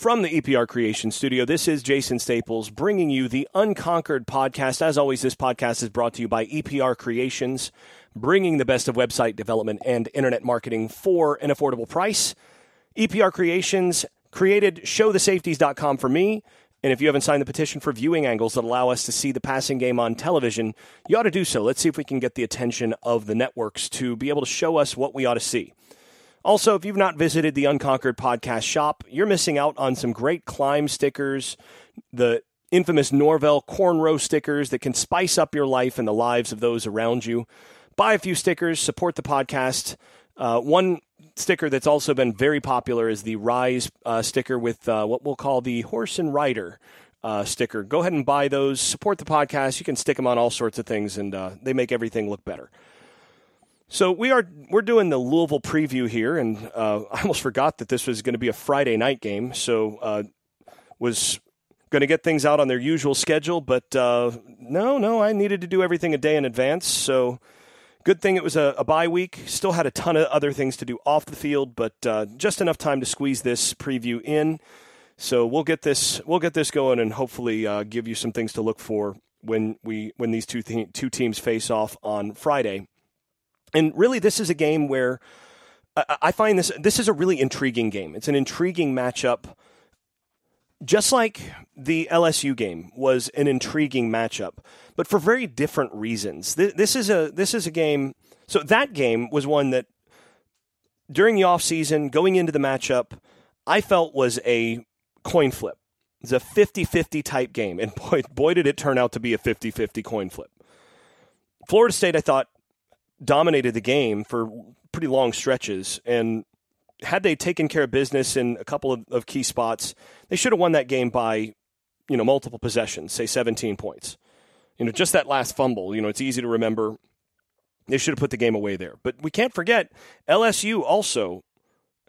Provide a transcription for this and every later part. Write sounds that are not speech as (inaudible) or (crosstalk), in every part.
From the EPR Creation Studio, this is Jason Staples bringing you the Unconquered podcast. As always, this podcast is brought to you by EPR Creations, bringing the best of website development and internet marketing for an affordable price. EPR Creations created showthesafeties.com for me. And if you haven't signed the petition for viewing angles that allow us to see the passing game on television, you ought to do so. Let's see if we can get the attention of the networks to be able to show us what we ought to see. Also, if you've not visited the Unconquered podcast shop, you're missing out on some great climb stickers, the infamous Norvell cornrow stickers that can spice up your life and the lives of those around you. Buy a few stickers, support the podcast. Uh, one sticker that's also been very popular is the Rise uh, sticker with uh, what we'll call the Horse and Rider uh, sticker. Go ahead and buy those. Support the podcast. You can stick them on all sorts of things, and uh, they make everything look better. So we are we're doing the Louisville preview here, and uh, (laughs) I almost forgot that this was going to be a Friday night game. So uh, was going to get things out on their usual schedule, but uh, no, no, I needed to do everything a day in advance. So good thing it was a, a bye week. Still had a ton of other things to do off the field, but uh, just enough time to squeeze this preview in. So we'll get this we'll get this going, and hopefully uh, give you some things to look for when we when these two th- two teams face off on Friday. And really, this is a game where I find this this is a really intriguing game. It's an intriguing matchup, just like the LSU game was an intriguing matchup, but for very different reasons. This is a this is a game. So that game was one that during the offseason, going into the matchup, I felt was a coin flip. It's a 50-50 type game, and boy, boy did it turn out to be a 50-50 coin flip. Florida State, I thought, dominated the game for pretty long stretches. And had they taken care of business in a couple of, of key spots, they should have won that game by, you know, multiple possessions, say 17 points. You know, just that last fumble, you know, it's easy to remember. They should have put the game away there. But we can't forget LSU also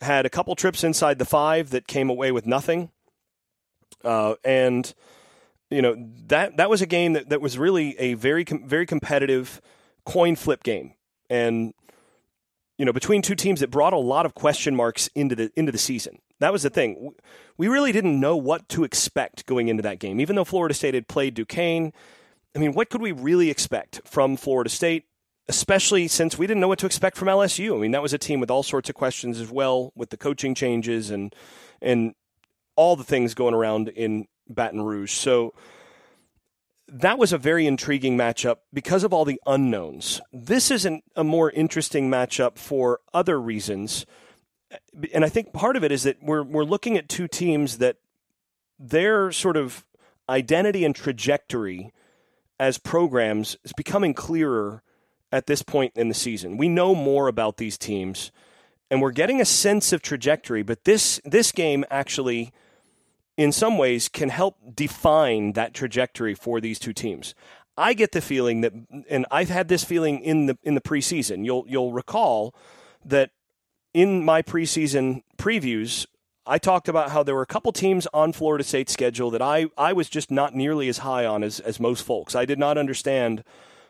had a couple trips inside the five that came away with nothing. Uh, and you know that that was a game that, that was really a very very competitive coin flip game and you know between two teams that brought a lot of question marks into the into the season. That was the thing. We really didn't know what to expect going into that game. Even though Florida State had played Duquesne, I mean, what could we really expect from Florida State? Especially since we didn't know what to expect from LSU. I mean, that was a team with all sorts of questions as well, with the coaching changes and and all the things going around in Baton Rouge. So that was a very intriguing matchup because of all the unknowns. This isn't a more interesting matchup for other reasons. And I think part of it is that we're we're looking at two teams that their sort of identity and trajectory as programs is becoming clearer at this point in the season. We know more about these teams and we're getting a sense of trajectory, but this this game actually in some ways can help define that trajectory for these two teams. I get the feeling that, and I've had this feeling in the in the preseason. You'll you'll recall that in my preseason previews, I talked about how there were a couple teams on Florida State's schedule that I, I was just not nearly as high on as, as most folks. I did not understand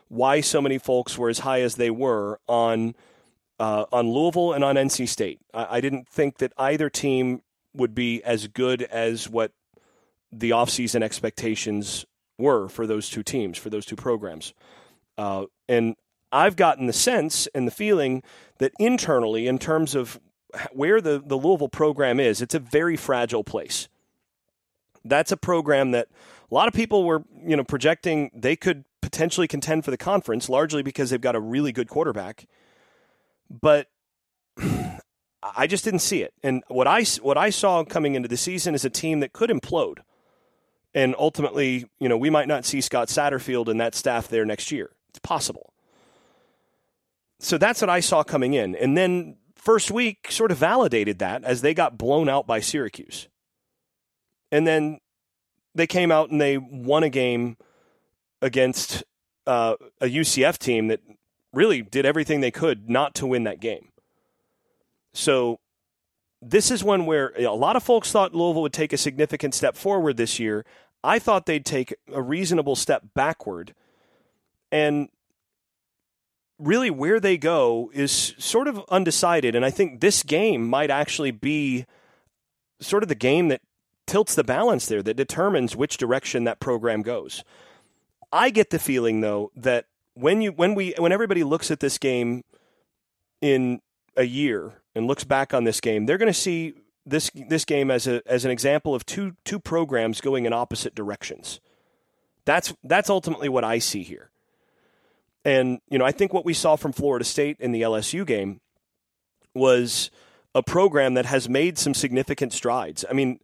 why so many folks were as high as they were on uh, on Louisville and on NC State. I, I didn't think that either team would be as good as what the offseason expectations were for those two teams, for those two programs. Uh, and I've gotten the sense and the feeling that internally, in terms of where the, the Louisville program is, it's a very fragile place. That's a program that a lot of people were, you know, projecting they could potentially contend for the conference, largely because they've got a really good quarterback. But I just didn't see it. And what I what I saw coming into the season is a team that could implode. And ultimately, you know, we might not see Scott Satterfield and that staff there next year. It's possible. So that's what I saw coming in. And then first week sort of validated that as they got blown out by Syracuse. And then they came out and they won a game against uh, a UCF team that really did everything they could not to win that game. So this is one where a lot of folks thought Louisville would take a significant step forward this year. I thought they'd take a reasonable step backward. And really, where they go is sort of undecided. And I think this game might actually be sort of the game that tilts the balance there, that determines which direction that program goes. I get the feeling though that when you when we when everybody looks at this game in a year and looks back on this game, they're going to see this this game as a as an example of two two programs going in opposite directions. That's that's ultimately what I see here. And you know, I think what we saw from Florida State in the LSU game was a program that has made some significant strides. I mean,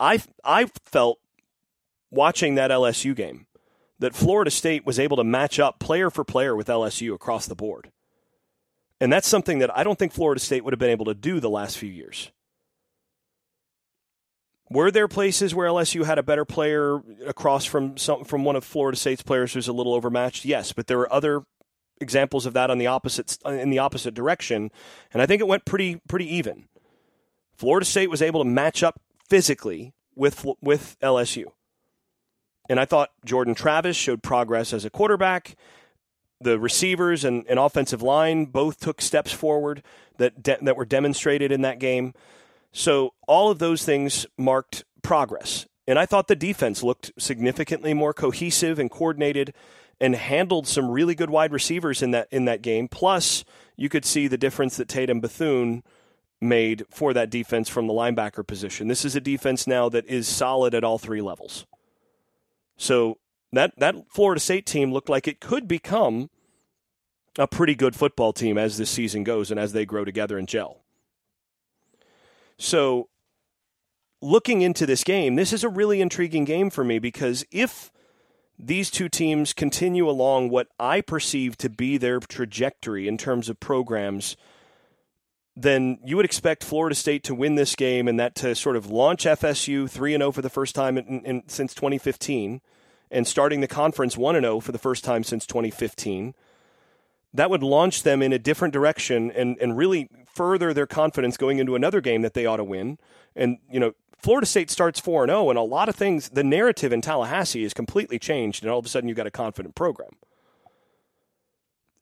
I I felt watching that LSU game that Florida State was able to match up player for player with LSU across the board. And that's something that I don't think Florida State would have been able to do the last few years. Were there places where LSU had a better player across from some, from one of Florida State's players who's a little overmatched? Yes, but there were other examples of that on the opposite in the opposite direction, and I think it went pretty pretty even. Florida State was able to match up physically with with LSU. And I thought Jordan Travis showed progress as a quarterback. The receivers and, and offensive line both took steps forward that de- that were demonstrated in that game. So all of those things marked progress. And I thought the defense looked significantly more cohesive and coordinated and handled some really good wide receivers in that in that game. Plus, you could see the difference that Tatum Bethune made for that defense from the linebacker position. This is a defense now that is solid at all three levels. So that that Florida State team looked like it could become a pretty good football team as this season goes and as they grow together and gel. So, looking into this game, this is a really intriguing game for me because if these two teams continue along what I perceive to be their trajectory in terms of programs, then you would expect Florida State to win this game and that to sort of launch FSU 3 0 for the first time in, in, since 2015 and starting the conference 1 0 for the first time since 2015 that would launch them in a different direction and, and really further their confidence going into another game that they ought to win. And, you know, Florida State starts 4 0, and a lot of things, the narrative in Tallahassee is completely changed, and all of a sudden you've got a confident program.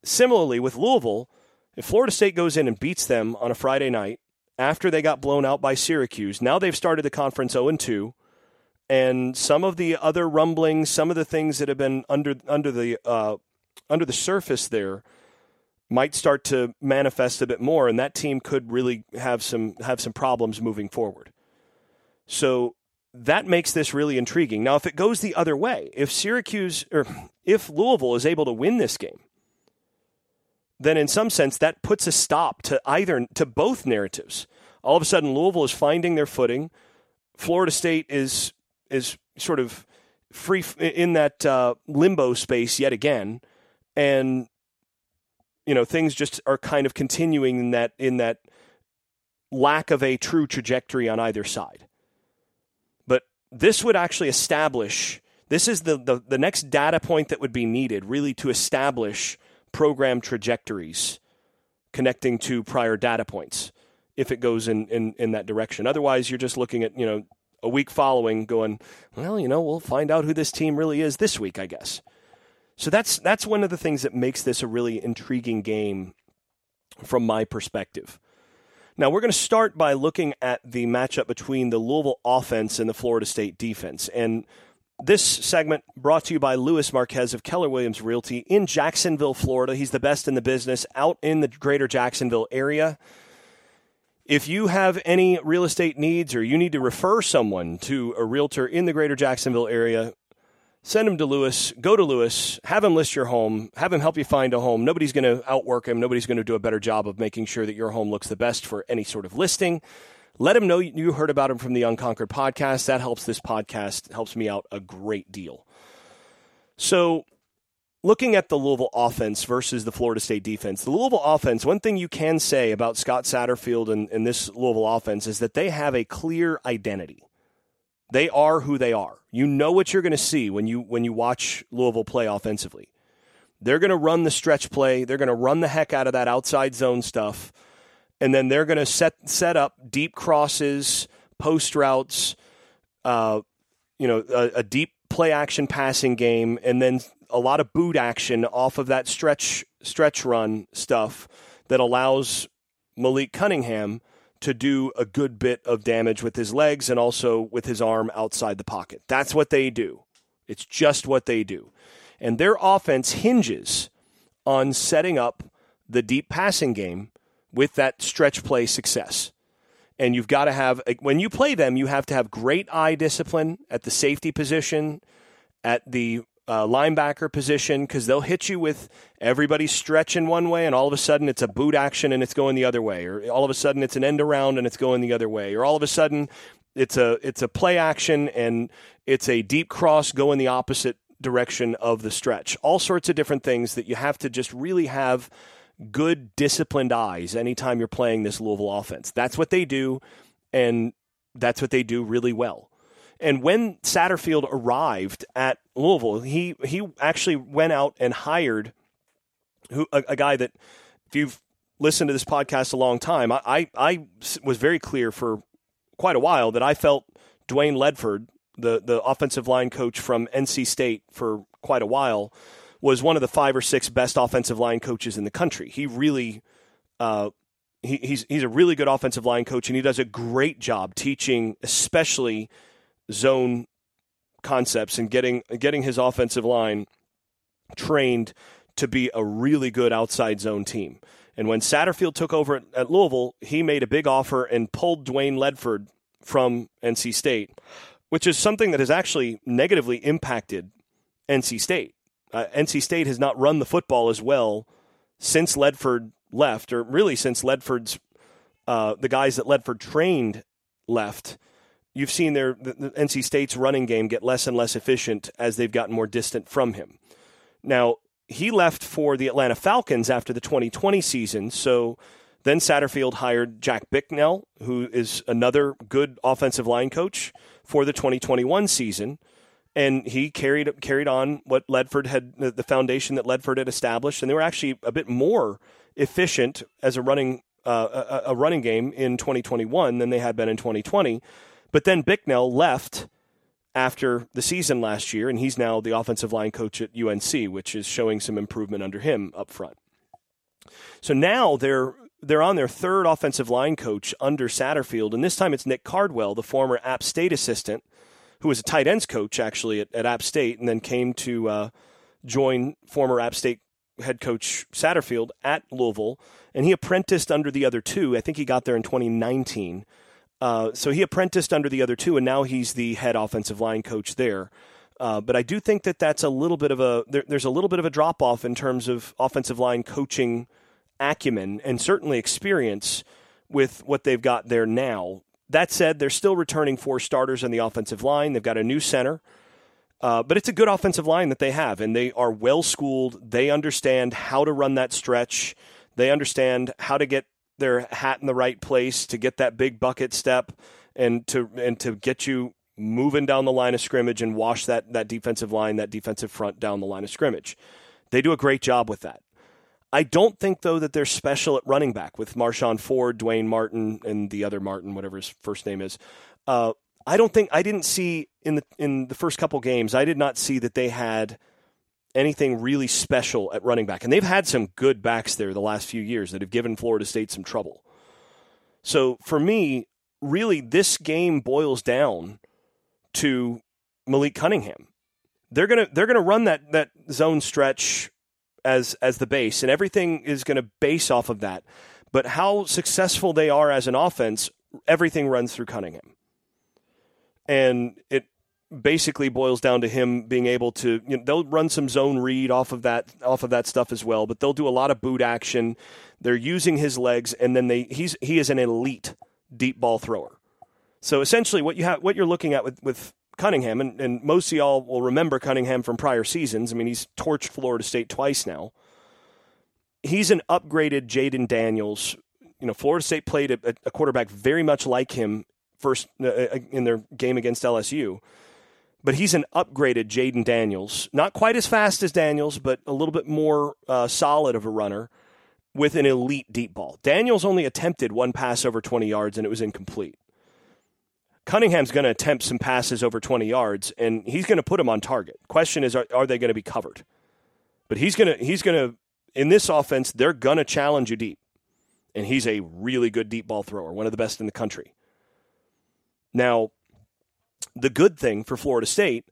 Similarly, with Louisville, if Florida State goes in and beats them on a Friday night after they got blown out by Syracuse, now they've started the conference 0 2. And some of the other rumblings, some of the things that have been under under the uh, under the surface there, might start to manifest a bit more, and that team could really have some have some problems moving forward. So that makes this really intriguing. Now, if it goes the other way, if Syracuse or if Louisville is able to win this game, then in some sense that puts a stop to either to both narratives. All of a sudden, Louisville is finding their footing. Florida State is is sort of free in that uh, limbo space yet again, and you know things just are kind of continuing in that in that lack of a true trajectory on either side. But this would actually establish this is the, the, the next data point that would be needed really to establish program trajectories connecting to prior data points if it goes in, in, in that direction. Otherwise you're just looking at, you know, a week following going, well, you know, we'll find out who this team really is this week, I guess. So that's that's one of the things that makes this a really intriguing game from my perspective. Now we're going to start by looking at the matchup between the Louisville offense and the Florida State defense. And this segment brought to you by Louis Marquez of Keller Williams Realty in Jacksonville, Florida. He's the best in the business out in the greater Jacksonville area. If you have any real estate needs or you need to refer someone to a realtor in the greater Jacksonville area, send him to Louis, go to Louis, have him list your home, have him help you find a home. Nobody's going to outwork him. Nobody's going to do a better job of making sure that your home looks the best for any sort of listing. Let him know you heard about him from the Unconquered podcast. That helps this podcast, helps me out a great deal. So, looking at the Louisville offense versus the Florida State defense, the Louisville offense, one thing you can say about Scott Satterfield and, and this Louisville offense is that they have a clear identity. They are who they are. You know what you're going to see when you when you watch Louisville play offensively. They're going to run the stretch play. They're going to run the heck out of that outside zone stuff, and then they're going to set set up deep crosses, post routes, uh, you know, a, a deep play action passing game, and then a lot of boot action off of that stretch stretch run stuff that allows Malik Cunningham to do a good bit of damage with his legs and also with his arm outside the pocket. That's what they do. It's just what they do. And their offense hinges on setting up the deep passing game with that stretch play success. And you've got to have, when you play them, you have to have great eye discipline at the safety position, at the uh, linebacker position, because they'll hit you with everybody stretching one way, and all of a sudden it's a boot action and it's going the other way, or all of a sudden it's an end around and it's going the other way, or all of a sudden it's a it's a play action and it's a deep cross going the opposite direction of the stretch. All sorts of different things that you have to just really have good disciplined eyes anytime you're playing this Louisville offense. That's what they do, and that's what they do really well. And when Satterfield arrived at Louisville, he he actually went out and hired who a, a guy that if you've listened to this podcast a long time, I, I, I was very clear for quite a while that I felt Dwayne Ledford, the the offensive line coach from NC State for quite a while, was one of the five or six best offensive line coaches in the country. He really, uh, he, he's he's a really good offensive line coach, and he does a great job teaching, especially zone concepts and getting getting his offensive line trained to be a really good outside zone team. And when Satterfield took over at, Louisville, he made a big offer and pulled Dwayne Ledford from NC State, which is something that has actually negatively impacted NC State. Uh, NC State has not run the football as well since Ledford left, or really since Ledford's uh, the guys that Ledford trained left. You've seen their the, the NC State's running game get less and less efficient as they've gotten more distant from him. Now he left for the Atlanta Falcons after the 2020 season, so. Then Satterfield hired Jack Bicknell, who is another good offensive line coach for the 2021 season and he carried carried on what Ledford had the foundation that Ledford had established, and they were actually a bit more efficient as a running uh, a, a, running game in 2021 than they had been in 2020. But then Bicknell left after the season last year, and he's now the offensive line coach at UNC, which is showing some improvement under him up front. So now they're they're on their third offensive line coach under Satterfield, and this time it's Nick Cardwell, the former App State assistant who was a tight ends coach actually at, at App State, and then came to uh, join former App State head coach Satterfield at Louisville, and he apprenticed under the other two. I think he got there in 2019. Uh, so he apprenticed under the other two, and now he's the head offensive line coach there. Uh, but I do think that that's a little bit of a there, there's a little bit of a drop off in terms of offensive line coaching acumen and certainly experience with what they've got there now. That said, they're still returning four starters on the offensive line. They've got a new center. Uh, but it's a good offensive line that they have, and they are well schooled. They understand how to run that stretch. They understand how to get their hat in the right place to get that big bucket step and to and to get you moving down the line of scrimmage and wash that that defensive line, that defensive front down the line of scrimmage. They do a great job with that. I don't think though that they're special at running back with Marshon Ford, Dwayne Martin, and the other Martin, whatever his first name is. Uh, I don't think I didn't see in the in the first couple games. I did not see that they had anything really special at running back, and they've had some good backs there the last few years that have given Florida State some trouble. So for me, really, this game boils down to Malik Cunningham. They're gonna they're gonna run that that zone stretch as as the base, and everything is going to base off of that. But how successful they are as an offense, everything runs through Cunningham, and it basically boils down to him being able to. You know, they'll run some zone read off of that off of that stuff as well, but they'll do a lot of boot action. They're using his legs, and then they he's he is an elite deep ball thrower. So essentially, what you have what you're looking at with with Cunningham, and, and most of y'all will remember Cunningham from prior seasons. I mean, he's torched Florida State twice now. He's an upgraded Jayden Daniels. You know, Florida State played a, a quarterback very much like him first uh, uh in their game against LSU, but he's an upgraded Jayden Daniels. Not quite as fast as Daniels, but a little bit more uh, solid of a runner with an elite deep ball. Daniels only attempted one pass over 20 yards, and it was incomplete. Cunningham's going to attempt some passes over 20 yards, and he's going to put them on target. Question is, are, are they going to be covered? But he's going to he's going to in this offense, they're going to challenge you deep, and he's a really good deep ball thrower, one of the best in the country. Now, the good thing for Florida State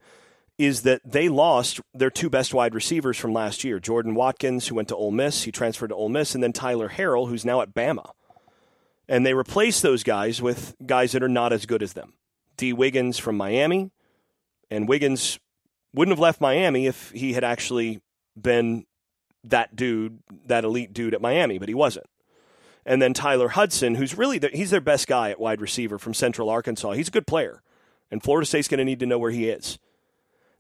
is that they lost their two best wide receivers from last year Jordan Watkins, who went to Ole Miss, he transferred to Ole Miss, and then Tyler Harrell, who's now at Bama. And they replaced those guys with guys that are not as good as them. Dee Wiggins from Miami, and Wiggins wouldn't have left Miami if he had actually been that dude, that elite dude at Miami, but he wasn't. And then Tyler Hudson, who's really the, he's their best guy at wide receiver from Central Arkansas. He's a good player, and Florida State's going to need to know where he is.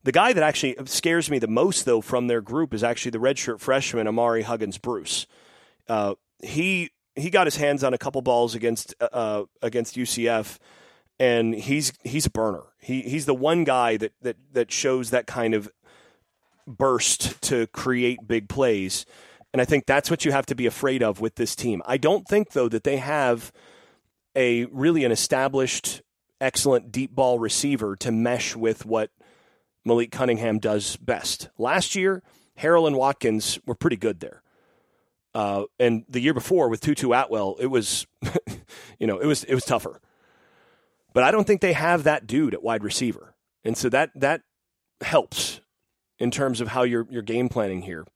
The guy that actually scares me the most, though, from their group is actually the redshirt freshman Ahmari Huggins Bruce. Uh, he he got his hands on a couple balls against uh, uh against UCF, and he's he's a burner. He he's the one guy that that that shows that kind of burst to create big plays. And I think that's what you have to be afraid of with this team. I don't think though that they have a really an established excellent deep ball receiver to mesh with what Malik Cunningham does best. Last year, Harrell and Watkins were pretty good there. Uh, and the year before with Tutu Atwell, it was, (laughs) you know, it was it was tougher. But I don't think they have that dude at wide receiver, and so that that helps in terms of how you're you're game planning here.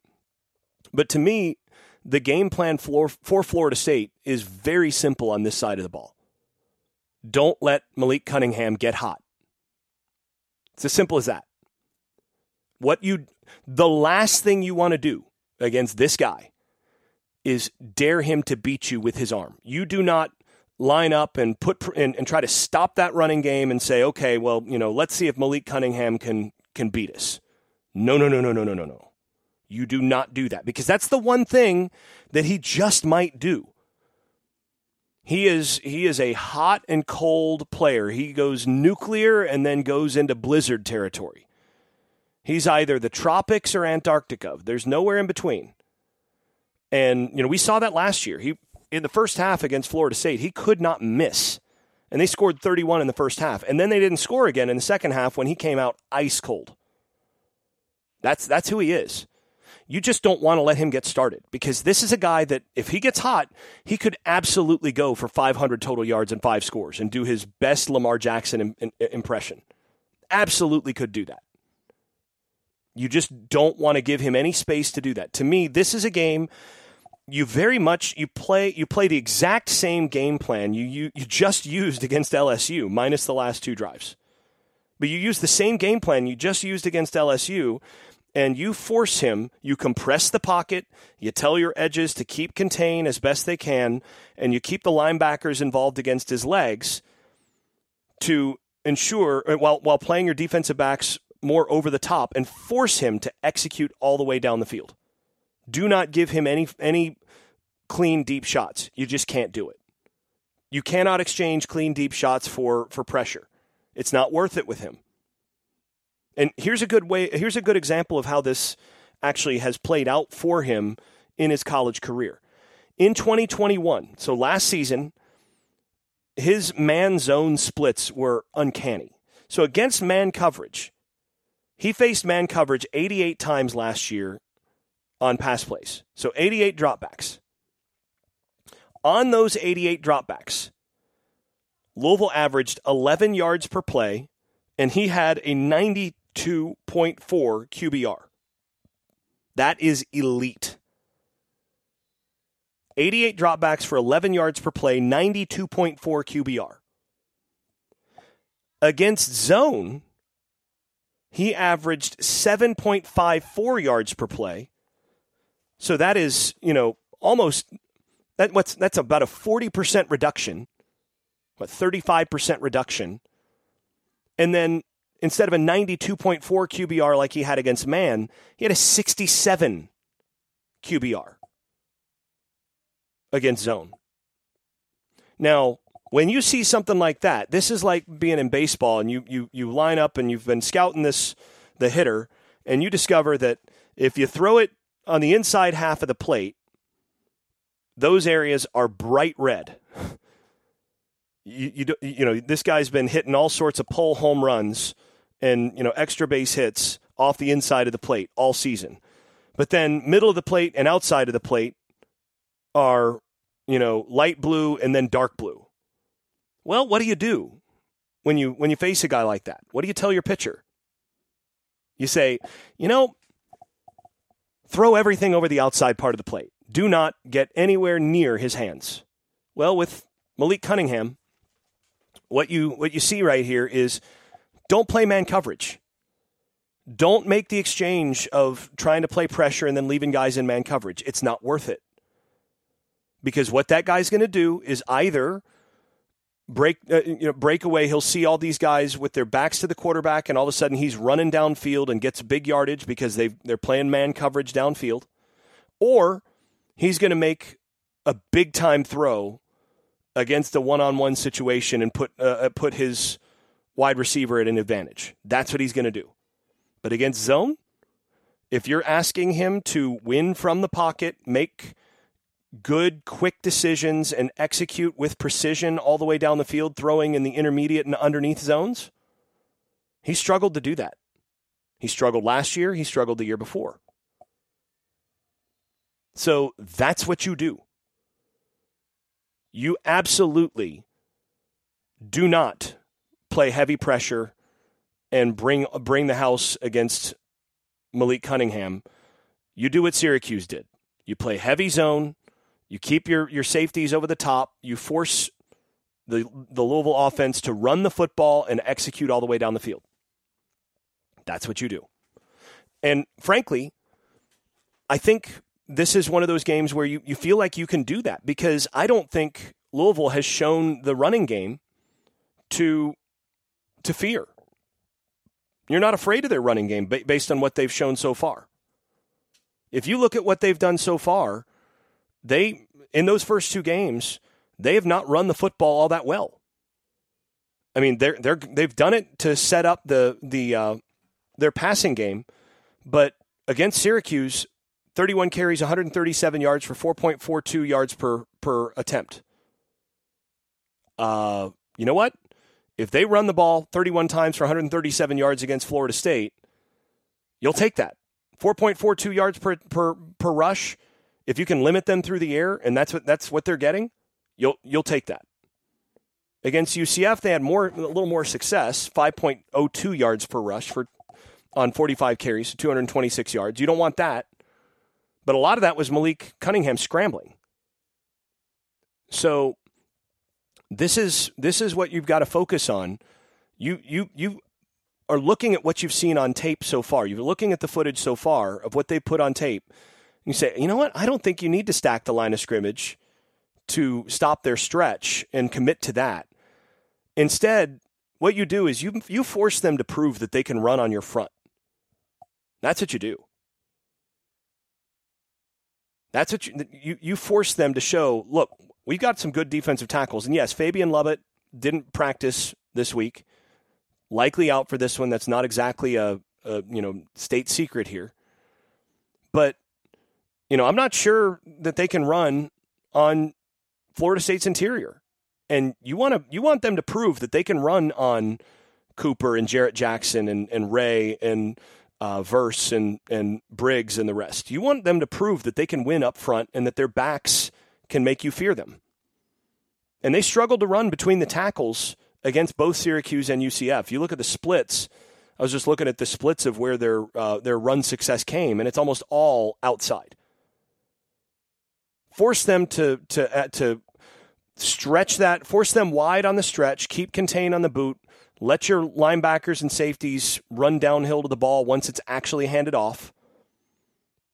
But to me, the game plan for for Florida State is very simple on this side of the ball. Don't let Malik Cunningham get hot. It's as simple as that. What you the last thing you want to do against this guy is dare him to beat you with his arm. You do not line up and put and, and try to stop that running game and say, okay, well, you know, let's see if Malik Cunningham can can beat us. No, no, no, no, no, no, no, no. You do not do that because that's the one thing that he just might do. He is he is a hot and cold player. He goes nuclear and then goes into blizzard territory. He's either the tropics or Antarctica. There's nowhere in between. And you know, we saw that last year. He in the first half against Florida State, he could not miss. And they scored 31 in the first half. And then they didn't score again in the second half when he came out ice cold. That's that's who he is. You just don't want to let him get started because this is a guy that if he gets hot, he could absolutely go for 500 total yards and five scores and do his best Lamar Jackson in, impression. Absolutely could do that. You just don't want to give him any space to do that. To me, this is a game you very much you play you play the exact same game plan you you, you just used against LSU minus the last two drives. But you use the same game plan you just used against LSU and you force him, you compress the pocket, you tell your edges to keep contained as best they can, and you keep the linebackers involved against his legs to ensure, uh, while, while playing your defensive backs more over the top, and force him to execute all the way down the field. Do not give him any, any clean, deep shots. You just can't do it. You cannot exchange clean, deep shots for, for pressure. It's not worth it with him. And here's a good way here's a good example of how this actually has played out for him in his college career. In 2021, so last season, his man zone splits were uncanny. So against man coverage, he faced man coverage 88 times last year on pass plays. So 88 dropbacks. On those 88 dropbacks, Louisville averaged 11 yards per play, and he had a 90 2.4 QBR. That is elite. 88 dropbacks for 11 yards per play, 92.4 QBR. Against zone, he averaged 7.54 yards per play. So that is, you know, almost that what's that's about a 40% reduction. What 35% reduction. And then instead of a 92.4 QBR like he had against man, he had a 67 QBR against zone. Now, when you see something like that, this is like being in baseball and you, you, you line up and you've been scouting this the hitter and you discover that if you throw it on the inside half of the plate, those areas are bright red. (laughs) You, you, you know, this guy's been hitting all sorts of pull home runs and you know extra base hits off the inside of the plate all season. But then middle of the plate and outside of the plate are you know, light blue and then dark blue. Well, what do you do when you when you face a guy like that? What do you tell your pitcher? You say, you know, throw everything over the outside part of the plate. Do not get anywhere near his hands. Well, with Malik Cunningham, what you what you see right here is don't play man coverage. Don't make the exchange of trying to play pressure and then leaving guys in man coverage. It's not worth it. Because what that guy's going to do is either break uh, you know break away he'll see all these guys with their backs to the quarterback and all of a sudden he's running downfield and gets big yardage because they they're playing man coverage downfield or he's going to make a big time throw against a one-on-one situation and put uh, uh, put his wide receiver at an advantage that's what he's going to do but against zone if you're asking him to win from the pocket make good, quick decisions and execute with precision all the way down the field, throwing in the intermediate and underneath zones? He struggled to do that. He struggled last year, he struggled the year before. So that's what you do. You absolutely do not play heavy pressure and bring bring the house against Malik Cunningham. You do what Syracuse did. You play heavy zone, you keep your, your safeties over the top. You force the, the Louisville offense to run the football and execute all the way down the field. That's what you do. And frankly, I think this is one of those games where you, you feel like you can do that because I don't think Louisville has shown the running game to to fear. You're not afraid of their running game based on what they've shown so far. If you look at what they've done so far, they in those first two games, they have not run the football all that well. I mean, they're they're they've done it to set up the the uh, their passing game, but against Syracuse, 31 carries, 137 yards for 4.42 yards per per attempt. Uh, you know what? If they run the ball 31 times for 137 yards against Florida State, you'll take that. 4.42 yards per per per rush if you can limit them through the air and that's what that's what they're getting, you'll you'll take that. Against UCF, they had more a little more success, 5.02 yards per rush for on 45 carries, 226 yards. You don't want that. But a lot of that was Malik Cunningham scrambling. So this is this is what you've got to focus on. You you you are looking at what you've seen on tape so far. You're looking at the footage so far of what they put on tape you say, you know what? I don't think you need to stack the line of scrimmage to stop their stretch and commit to that. Instead, what you do is you you force them to prove that they can run on your front. That's what you do. That's what you you, you force them to show. Look, we got some good defensive tackles, and yes, Fabian Lovett didn't practice this week. Likely out for this one. That's not exactly a, a you know state secret here, but you know, I'm not sure that they can run on Florida State's interior. And you want to you want them to prove that they can run on Cooper and Jarrett Jackson and, and Ray and uh, Verse and, and Briggs and the rest. You want them to prove that they can win up front and that their backs can make you fear them. And they struggled to run between the tackles against both Syracuse and UCF. You look at the splits. I was just looking at the splits of where their uh, their run success came, and it's almost all outside force them to to uh, to stretch that, force them wide on the stretch, keep contained on the boot, let your linebackers and safeties run downhill to the ball once it's actually handed off,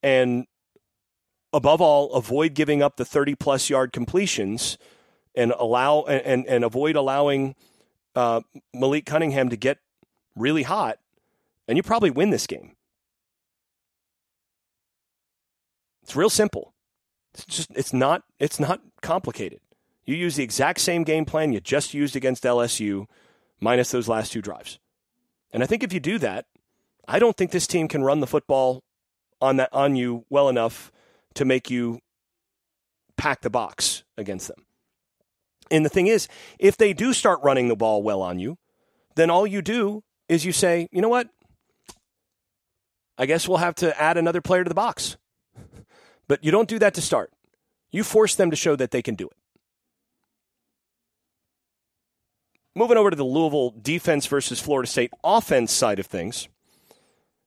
and above all, avoid giving up the thirty plus yard completions, and allow and and avoid allowing uh, Malik Cunningham to get really hot, and you probably win this game. It's real simple. It's just it's not it's not complicated. You use the exact same game plan you just used against LSU, minus those last two drives. And I think if you do that, I don't think this team can run the football on that on you well enough to make you pack the box against them. And the thing is, if they do start running the ball well on you, then all you do is you say, you know what? I guess we'll have to add another player to the box. (laughs) But you don't do that to start. You force them to show that they can do it. Moving over to the Louisville defense versus Florida State offense side of things.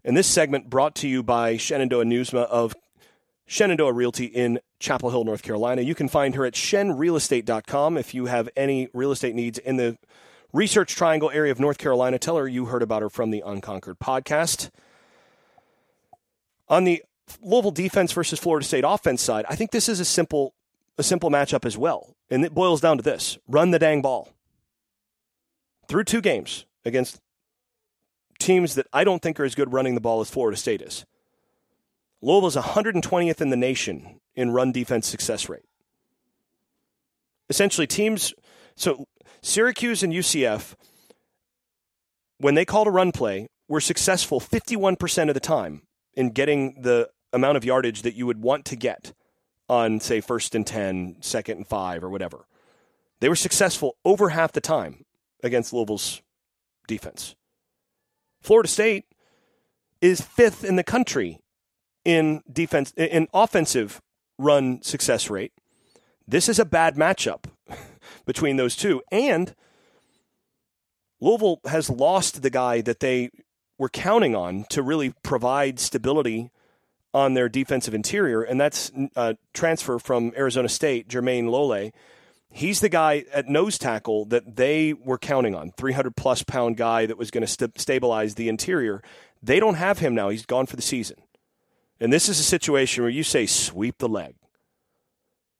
And this segment brought to you by Shenandoah Newsma of Shenandoah Realty in Chapel Hill, North Carolina. You can find her at shenrealestate.com if you have any real estate needs in the Research Triangle area of North Carolina. Tell her you heard about her from the Unconquered podcast. On the Louisville defense versus Florida State offense side, I think this is a simple a simple matchup as well. And it boils down to this run the dang ball. Through two games against teams that I don't think are as good running the ball as Florida State is. Louisville is 120th in the nation in run defense success rate. Essentially, teams, so Syracuse and UCF, when they called a run play, were successful 51% of the time in getting the amount of yardage that you would want to get on, say, first and 10, second and five, or whatever. They were successful over half the time against Louisville's defense. Florida State is fifth in the country in defense in offensive run success rate. This is a bad matchup (laughs) between those two, and Louisville has lost the guy that they were counting on to really provide stability on their defensive interior, and that's a transfer from Arizona State, Jermayne Lole. He's the guy at nose tackle that they were counting on, 300 plus pound guy that was going to st- stabilize the interior. They don't have him now. He's gone for the season. And this is a situation where you say, sweep the leg.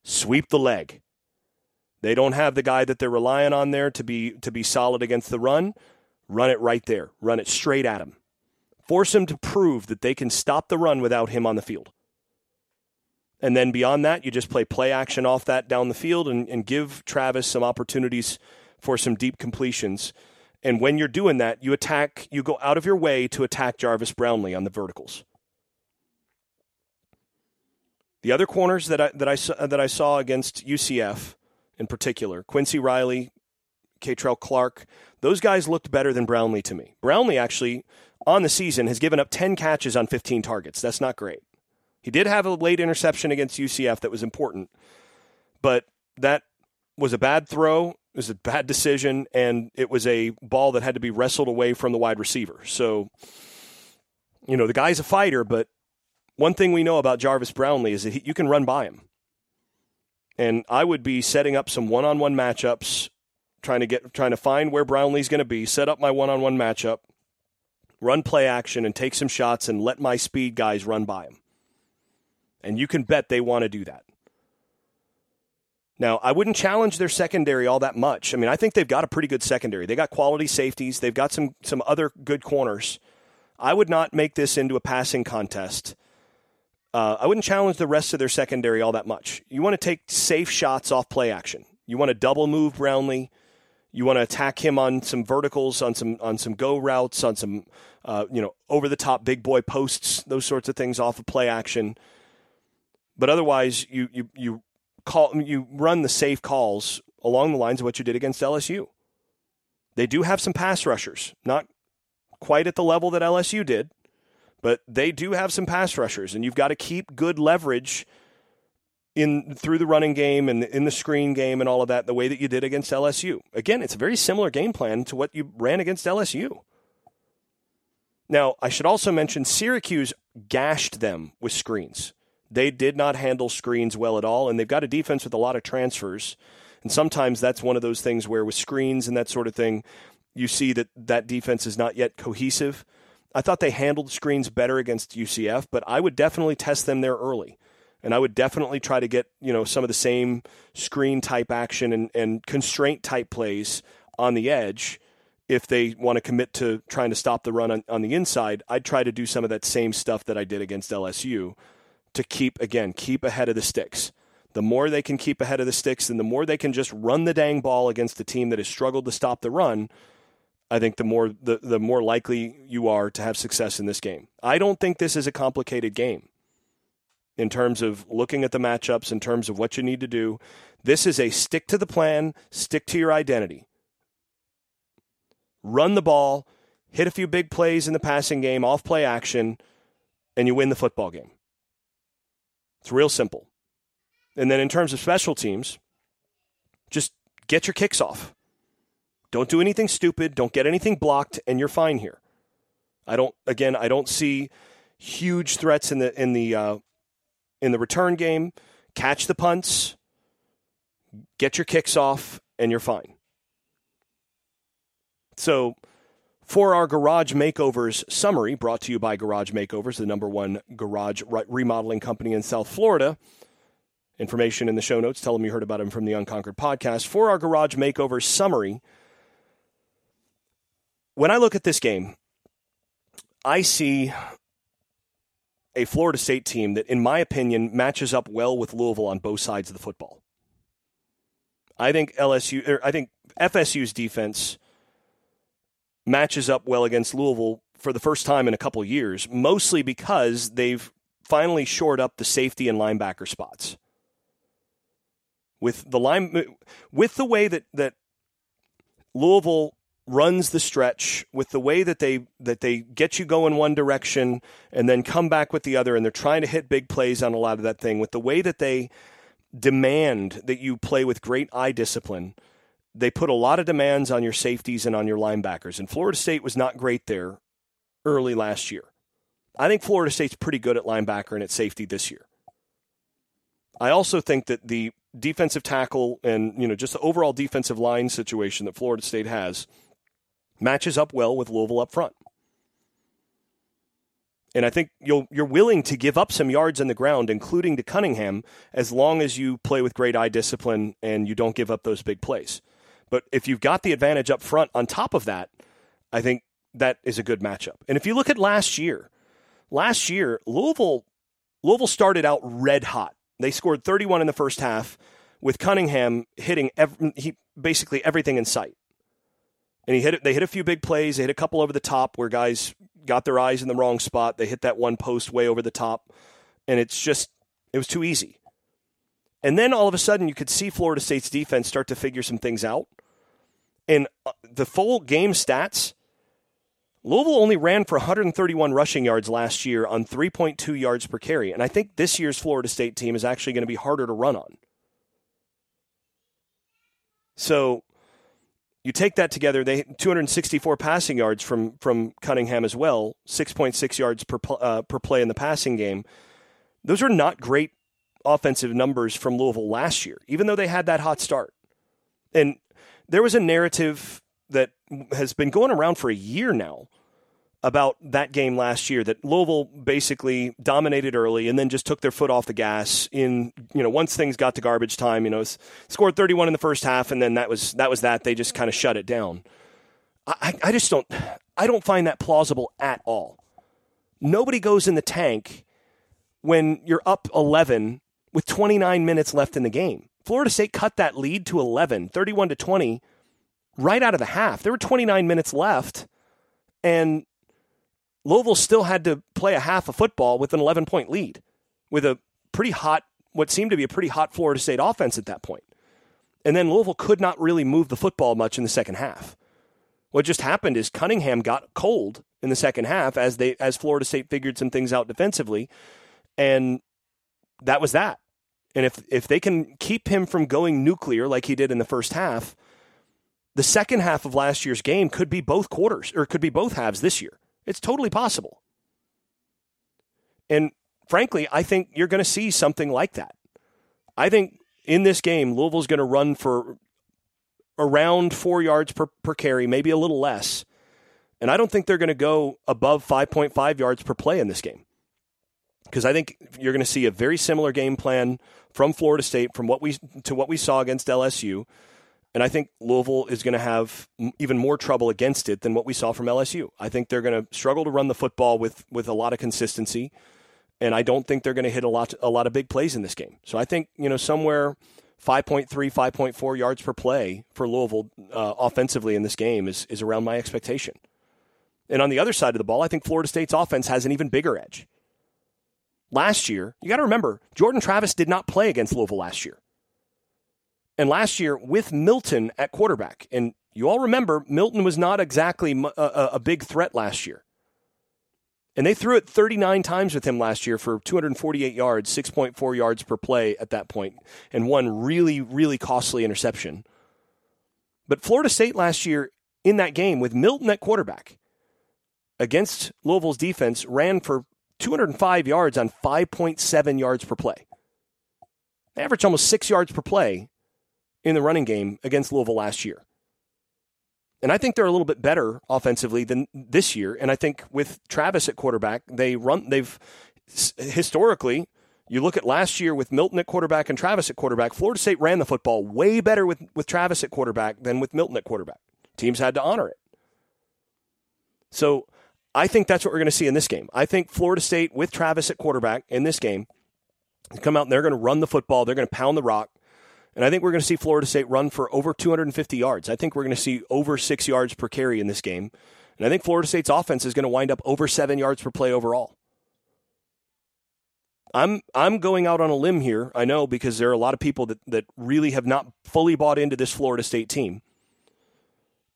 Sweep the leg. They don't have the guy that they're relying on there to be to be solid against the run. Run it right there. Run it straight at him. Force him to prove that they can stop the run without him on the field. And then beyond that, you just play play action off that down the field and, and give Travis some opportunities for some deep completions. And when you're doing that, you attack, you go out of your way to attack Jarvis Brownlee on the verticals. The other corners that I, that I, that I saw against UCF in particular, Quincy Riley, Kei'Trel Clark, those guys looked better than Brownlee to me. Brownlee actually, on the season, has given up 10 catches on 15 targets. That's not great. He did have a late interception against UCF that was important, but that was a bad throw. It was a bad decision, and it was a ball that had to be wrestled away from the wide receiver. So, you know, the guy's a fighter, but one thing we know about Jarvis Brownlee is that he, you can run by him. And I would be setting up some one-on-one matchups, trying to get trying to find where Brownlee's going to be, set up my one-on-one matchup, run play action, and take some shots, and let my speed guys run by him. And you can bet they want to do that. Now, I wouldn't challenge their secondary all that much. I mean, I think they've got a pretty good secondary. They got quality safeties. They've got some some other good corners. I would not make this into a passing contest. Uh, I wouldn't challenge the rest of their secondary all that much. You want to take safe shots off play action. You want to double move Brownlee. You want to attack him on some verticals, on some on some go routes, on some uh, you know over the top big boy posts, those sorts of things off of play action. But otherwise, you you you call you run the safe calls along the lines of what you did against LSU. They do have some pass rushers, not quite at the level that LSU did, but they do have some pass rushers, and you've got to keep good leverage in through the running game and in the screen game and all of that the way that you did against LSU. Again, it's a very similar game plan to what you ran against LSU. Now, I should also mention Syracuse gashed them with screens. They did not handle screens well at all, and they've got a defense with a lot of transfers. And sometimes that's one of those things where with screens and that sort of thing, you see that that defense is not yet cohesive. I thought they handled screens better against UCF, but I would definitely test them there early. And I would definitely try to get, you know, some of the same screen type action and, and constraint type plays on the edge. If they want to commit to trying to stop the run on, on the inside, I'd try to do some of that same stuff that I did against LSU to keep, again, keep ahead of the sticks. The more they can keep ahead of the sticks and the more they can just run the dang ball against the team that has struggled to stop the run, I think the more the, the more likely you are to have success in this game. I don't think this is a complicated game in terms of looking at the matchups, in terms of what you need to do. This is a stick to the plan, stick to your identity. Run the ball, hit a few big plays in the passing game, off play action, and you win the football game. It's real simple. And then in terms of special teams, just get your kicks off. Don't do anything stupid. Don't get anything blocked, and you're fine here. I don't. Again, I don't see huge threats in the in the uh, in the return game. Catch the punts, get your kicks off, and you're fine. So, for our garage makeovers summary, brought to you by Garage Makeovers, the number one garage remodeling company in South Florida. Information in the show notes. Tell them you heard about them from the Unconquered podcast. For our garage makeover summary, when I look at this game, I see a Florida State team that, in my opinion, matches up well with Louisville on both sides of the football. I think LSU, or I think FSU's defense matches up well against Louisville for the first time in a couple years, mostly because they've finally shored up the safety and linebacker spots. With the line, with the way that that Louisville runs the stretch with the way that they that they get you going one direction and then come back with the other and they're trying to hit big plays on a lot of that thing. With the way that they demand that you play with great eye discipline they put a lot of demands on your safeties and on your linebackers. And Florida State was not great there early last year. I think Florida State's pretty good at linebacker and at safety this year. I also think that the defensive tackle and you know just the overall defensive line situation that Florida State has matches up well with Louisville up front. And I think you are willing to give up some yards on the ground, including to Cunningham, as long as you play with great eye discipline and you don't give up those big plays. But if you've got the advantage up front on top of that, I think that is a good matchup. And if you look at last year, last year Louisville Louisville started out red hot. They scored 31 in the first half with Cunningham hitting he, basically everything in sight and he hit it. They hit a few big plays. They hit a couple over the top where guys got their eyes in the wrong spot. They hit that one post way over the top, and it's just it was too easy. And then all of a sudden, you could see Florida State's defense start to figure some things out. And uh, the full game stats, Louisville only ran for 131 rushing yards last year on 3.2 yards per carry. And I think this year's Florida State team is actually going to be harder to run on. So you take that together, they 264 passing yards from from Cunningham as well, 6.6 yards per uh, per play in the passing game. Those are not great offensive numbers from Louisville last year, even though they had that hot start. And there was a narrative that has been going around for a year now about that game last year that Louisville basically dominated early and then just took their foot off the gas in you know once things got to garbage time you know scored 31 in the first half and then that was that was that. They just kind of shut it down. I, I just don't I don't find that plausible at all. Nobody goes in the tank when you're up 11 with 29 minutes left in the game. Florida State cut that lead to 11 31 to 20 right out of the half. There were 29 minutes left and Louisville still had to play a half of football with an 11 point lead with a pretty hot, what seemed to be a pretty hot Florida State offense at that point. And then Louisville could not really move the football much in the second half. What just happened is Cunningham got cold in the second half as they as Florida State figured some things out defensively, and that was that. And if if they can keep him from going nuclear like he did in the first half, the second half of last year's game could be both quarters or could be both halves this year. It's totally possible. And frankly, I think you're going to see something like that. I think in this game, Louisville's going to run for around four yards per, per carry, maybe a little less. And I don't think they're going to go above 5.5 yards per play in this game. Because I think you're going to see a very similar game plan from Florida State from what we to what we saw against LSU. And I think Louisville is going to have even more trouble against it than what we saw from LSU. I think they're going to struggle to run the football with, with a lot of consistency. And I don't think they're going to hit a lot, a lot of big plays in this game. So I think, you know, somewhere 5.3, 5.4 yards per play for Louisville uh, offensively in this game is, is around my expectation. And on the other side of the ball, I think Florida State's offense has an even bigger edge. Last year, you got to remember, Jordan Travis did not play against Louisville last year. And last year with Milton at quarterback, and you all remember Milton was not exactly a, a big threat last year. And they threw it 39 times with him last year for 248 yards, 6.4 yards per play at that point, and one really, really costly interception. But Florida State last year in that game with Milton at quarterback against Louisville's defense ran for 205 yards on 5.7 yards per play. They averaged almost six yards per play in the running game against Louisville last year. And I think they're a little bit better offensively than this year. And I think with Travis at quarterback, they run. They've historically, you look at last year with Milton at quarterback and Travis at quarterback. Florida State ran the football way better with with Travis at quarterback than with Milton at quarterback. Teams had to honor it. So I think that's what we're going to see in this game. I think Florida State with Travis at quarterback in this game come out and they're going to run the football. They're going to pound the rock. And I think we're going to see Florida State run for over 250 yards. I think we're going to see over six yards per carry in this game. And I think Florida State's offense is going to wind up over seven yards per play overall. I'm I'm going out on a limb here. I know because there are a lot of people that, that really have not fully bought into this Florida State team.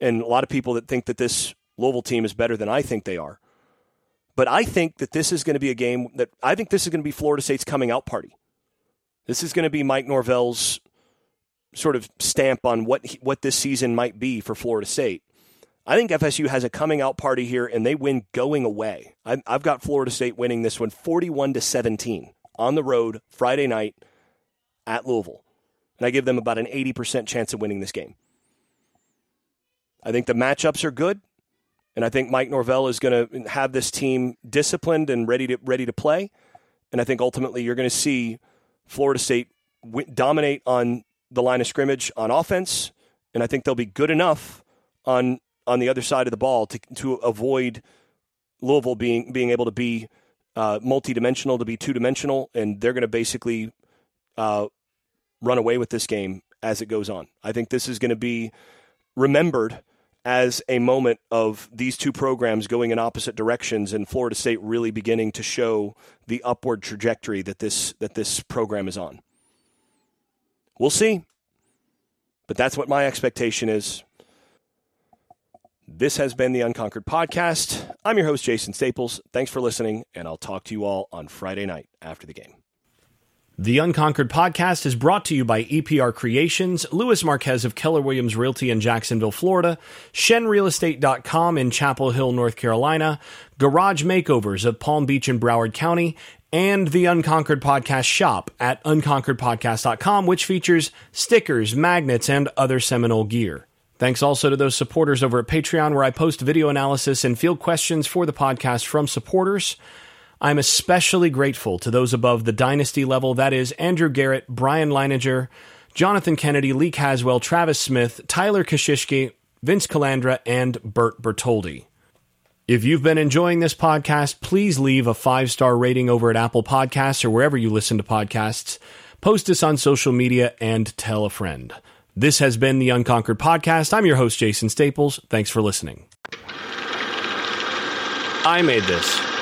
And a lot of people that think that this Louisville team is better than I think they are. But I think that this is going to be a game that I think this is going to be Florida State's coming out party. This is going to be Mike Norvell's sort of stamp on what what this season might be for Florida State. I think FSU has a coming out party here, and they win going away. I, I've got Florida State winning this one, forty-one to seventeen on the road Friday night at Louisville, and I give them about an eighty percent chance of winning this game. I think the matchups are good, and I think Mike Norvell is going to have this team disciplined and ready to ready to play. And I think ultimately you're going to see Florida State dominate on the line of scrimmage on offense, and I think they'll be good enough on on the other side of the ball to to avoid Louisville being being able to be uh, multi-dimensional, to be two-dimensional, and they're going to basically uh, run away with this game as it goes on. I think this is going to be remembered as a moment of these two programs going in opposite directions and Florida State really beginning to show the upward trajectory that this that this program is on. We'll see. But that's what my expectation is. This has been the Unconquered Podcast. I'm your host, Jason Staples. Thanks for listening, and I'll talk to you all on Friday night after the game. The Unconquered podcast is brought to you by EPR Creations, Louis Marquez of Keller Williams Realty in Jacksonville, Florida, ShenRealEstate.com in Chapel Hill, North Carolina, Garage Makeovers of Palm Beach and Broward County, and the Unconquered Podcast shop at unconqueredpodcast.com, which features stickers, magnets, and other Seminole gear. Thanks also to those supporters over at Patreon, where I post video analysis and field questions for the podcast from supporters. I'm especially grateful to those above the dynasty level that is, Andrew Garrett, Brian Leininger, Jonathan Kennedy, Lee Caswell, Travis Smith, Tyler Kashishki, Vince Calandra, and Bert Bertoldi. If you've been enjoying this podcast, please leave a five star rating over at Apple Podcasts or wherever you listen to podcasts. Post us on social media and tell a friend. This has been the Unconquered Podcast. I'm your host, Jason Staples. Thanks for listening. I made this.